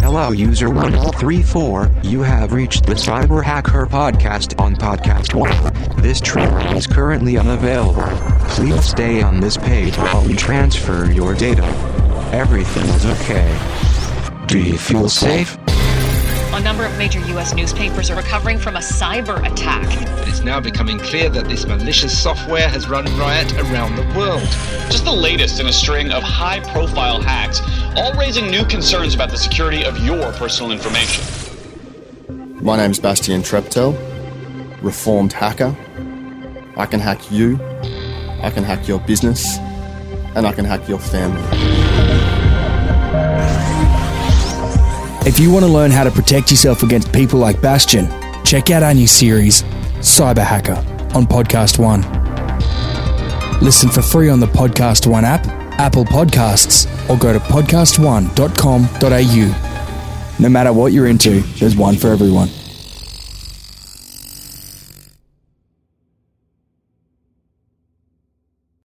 Hello, user 1034. You have reached the Cyber Hacker Podcast on Podcast One. This trailer is currently unavailable. Please stay on this page while we transfer your data. Everything is okay. Do you feel safe? A number of major U.S. newspapers are recovering from a cyber attack. It's now becoming clear that this malicious software has run riot around the world. Just the latest in a string of high profile hacks, all raising new concerns about the security of your personal information. My name's Bastien Treptel, reformed hacker. I can hack you, I can hack your business, and I can hack your family. If you want to learn how to protect yourself against people like Bastien, check out our new series, Cyber Hacker, on Podcast One. Listen for free on the Podcast One app, Apple Podcasts, or go to podcastone.com.au. No matter what you're into, there's one for everyone.